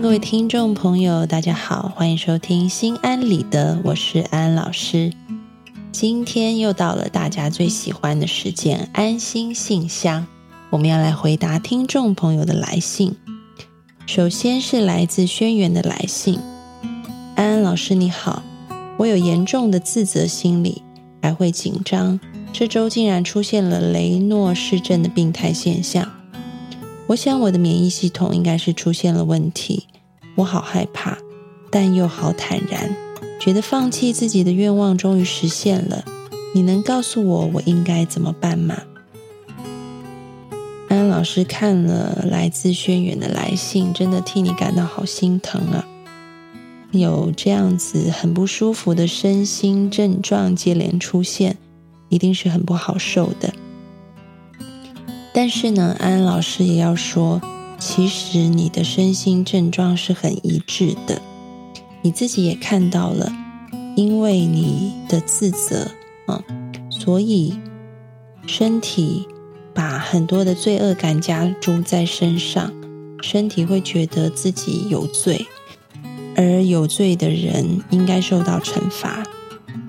各位听众朋友，大家好，欢迎收听心安理得，我是安安老师。今天又到了大家最喜欢的时间——安心信箱，我们要来回答听众朋友的来信。首先是来自轩辕的来信：安安老师你好，我有严重的自责心理，还会紧张。这周竟然出现了雷诺氏症的病态现象。我想我的免疫系统应该是出现了问题，我好害怕，但又好坦然，觉得放弃自己的愿望终于实现了。你能告诉我我应该怎么办吗？安安老师看了来自轩辕的来信，真的替你感到好心疼啊！有这样子很不舒服的身心症状接连出现，一定是很不好受的。但是呢，安安老师也要说，其实你的身心症状是很一致的，你自己也看到了，因为你的自责啊，所以身体把很多的罪恶感加注在身上，身体会觉得自己有罪，而有罪的人应该受到惩罚，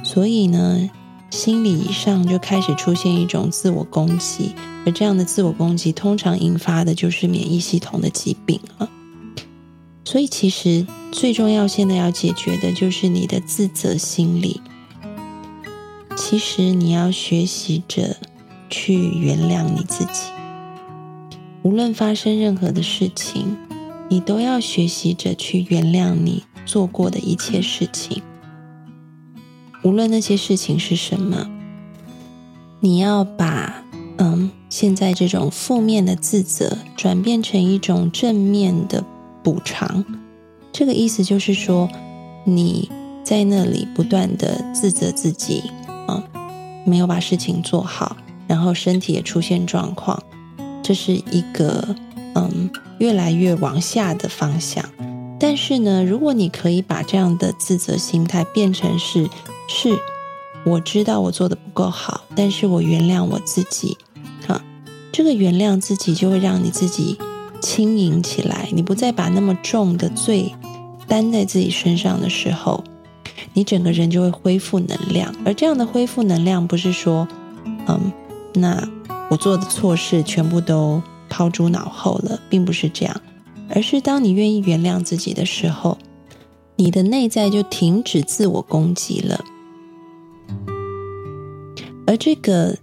所以呢。心理上就开始出现一种自我攻击，而这样的自我攻击通常引发的就是免疫系统的疾病了。所以，其实最重要现在要解决的就是你的自责心理。其实你要学习着去原谅你自己，无论发生任何的事情，你都要学习着去原谅你做过的一切事情。无论那些事情是什么，你要把嗯现在这种负面的自责转变成一种正面的补偿。这个意思就是说，你在那里不断的自责自己嗯，没有把事情做好，然后身体也出现状况，这是一个嗯越来越往下的方向。但是呢，如果你可以把这样的自责心态变成是。是，我知道我做的不够好，但是我原谅我自己。啊，这个原谅自己就会让你自己轻盈起来。你不再把那么重的罪担在自己身上的时候，你整个人就会恢复能量。而这样的恢复能量，不是说，嗯，那我做的错事全部都抛诸脑后了，并不是这样，而是当你愿意原谅自己的时候，你的内在就停止自我攻击了。而这个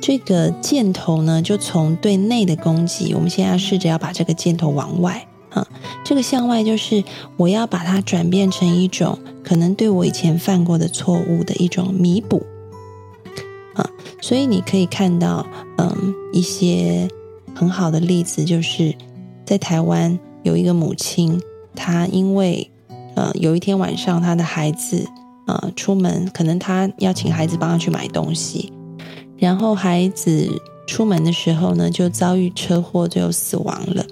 这个箭头呢，就从对内的攻击，我们现在试着要把这个箭头往外啊，这个向外就是我要把它转变成一种可能对我以前犯过的错误的一种弥补啊，所以你可以看到，嗯，一些很好的例子，就是在台湾有一个母亲，她因为呃有一天晚上，她的孩子。呃，出门可能他要请孩子帮他去买东西，然后孩子出门的时候呢，就遭遇车祸，最后死亡了。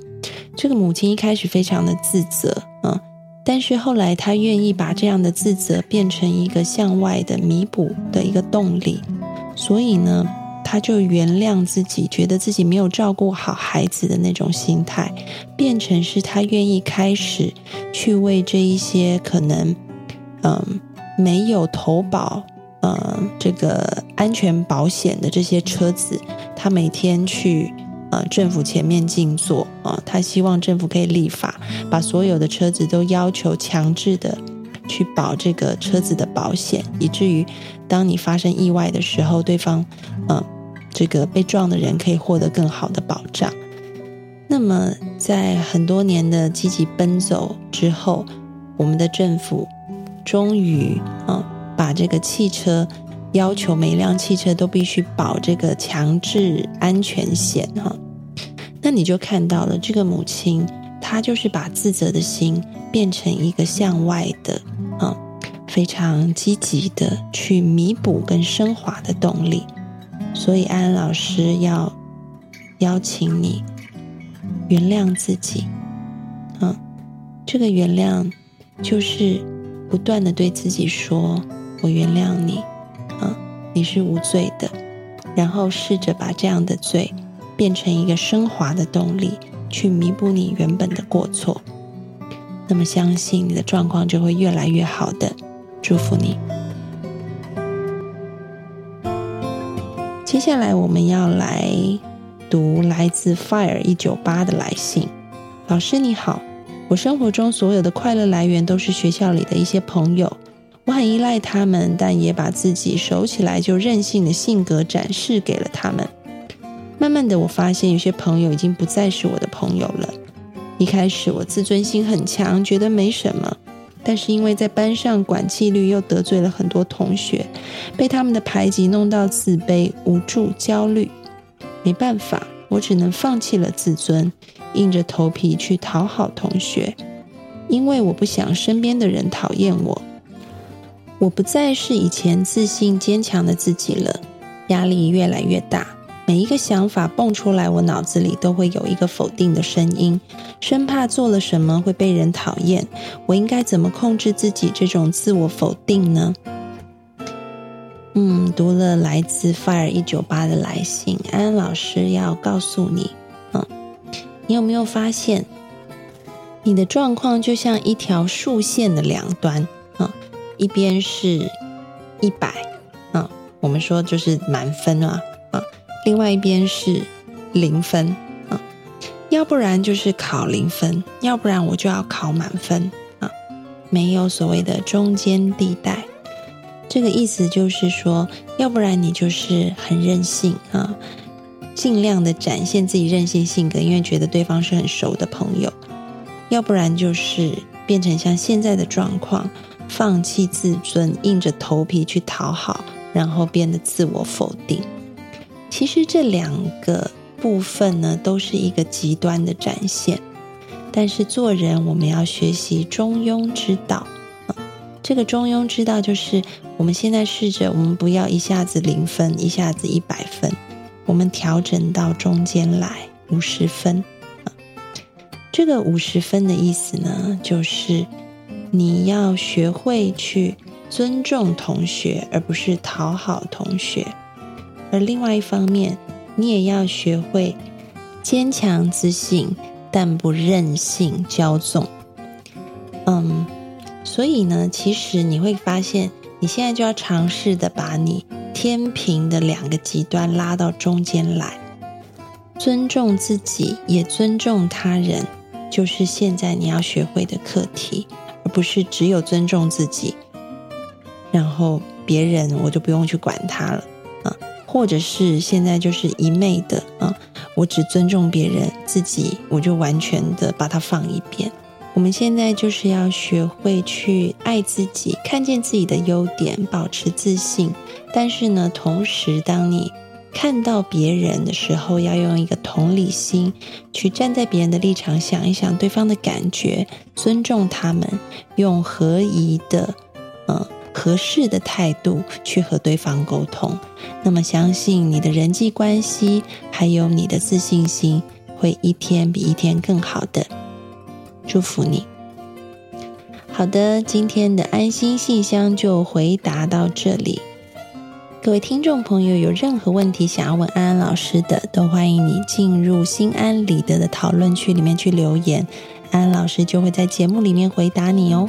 这个母亲一开始非常的自责，嗯，但是后来她愿意把这样的自责变成一个向外的弥补的一个动力，所以呢，她就原谅自己，觉得自己没有照顾好孩子的那种心态，变成是她愿意开始去为这一些可能，嗯。没有投保，呃，这个安全保险的这些车子，他每天去呃政府前面静坐啊，他希望政府可以立法，把所有的车子都要求强制的去保这个车子的保险，以至于当你发生意外的时候，对方，嗯，这个被撞的人可以获得更好的保障。那么，在很多年的积极奔走之后，我们的政府。终于啊，把这个汽车要求每辆汽车都必须保这个强制安全险哈。那你就看到了这个母亲，她就是把自责的心变成一个向外的啊，非常积极的去弥补跟升华的动力。所以安安老师要邀请你原谅自己，嗯，这个原谅就是。不断的对自己说：“我原谅你，啊，你是无罪的。”然后试着把这样的罪变成一个升华的动力，去弥补你原本的过错。那么相信你的状况就会越来越好的。祝福你。接下来我们要来读来自 Fire 一九八的来信。老师你好，我生活中所有的快乐来源都是学校里的一些朋友，我很依赖他们，但也把自己熟起来就任性的性格展示给了他们。慢慢的，我发现有些朋友已经不再是我的朋友了。一开始我自尊心很强，觉得没什么。但是因为在班上管纪律，又得罪了很多同学，被他们的排挤弄到自卑、无助、焦虑。没办法，我只能放弃了自尊，硬着头皮去讨好同学，因为我不想身边的人讨厌我。我不再是以前自信坚强的自己了，压力越来越大。每一个想法蹦出来，我脑子里都会有一个否定的声音，生怕做了什么会被人讨厌。我应该怎么控制自己这种自我否定呢？嗯，读了来自 Fire 一九八的来信，安安老师要告诉你，嗯，你有没有发现，你的状况就像一条竖线的两端，啊，一边是一百，啊，我们说就是满分啊。另外一边是零分啊，要不然就是考零分，要不然我就要考满分啊，没有所谓的中间地带。这个意思就是说，要不然你就是很任性啊，尽量的展现自己任性性格，因为觉得对方是很熟的朋友；要不然就是变成像现在的状况，放弃自尊，硬着头皮去讨好，然后变得自我否定。其实这两个部分呢，都是一个极端的展现。但是做人，我们要学习中庸之道。这个中庸之道，就是我们现在试着，我们不要一下子零分，一下子一百分，我们调整到中间来，五十分啊。这个五十分的意思呢，就是你要学会去尊重同学，而不是讨好同学。而另外一方面，你也要学会坚强自信，但不任性骄纵。嗯，所以呢，其实你会发现，你现在就要尝试的把你天平的两个极端拉到中间来，尊重自己，也尊重他人，就是现在你要学会的课题，而不是只有尊重自己，然后别人我就不用去管他了啊。或者是现在就是一昧的啊，我只尊重别人，自己我就完全的把它放一边。我们现在就是要学会去爱自己，看见自己的优点，保持自信。但是呢，同时当你看到别人的时候，要用一个同理心去站在别人的立场想一想对方的感觉，尊重他们，用合宜的嗯。合适的态度去和对方沟通，那么相信你的人际关系还有你的自信心会一天比一天更好的。祝福你。好的，今天的安心信箱就回答到这里。各位听众朋友，有任何问题想要问安安老师的，都欢迎你进入心安理得的讨论区里面去留言，安安老师就会在节目里面回答你哦。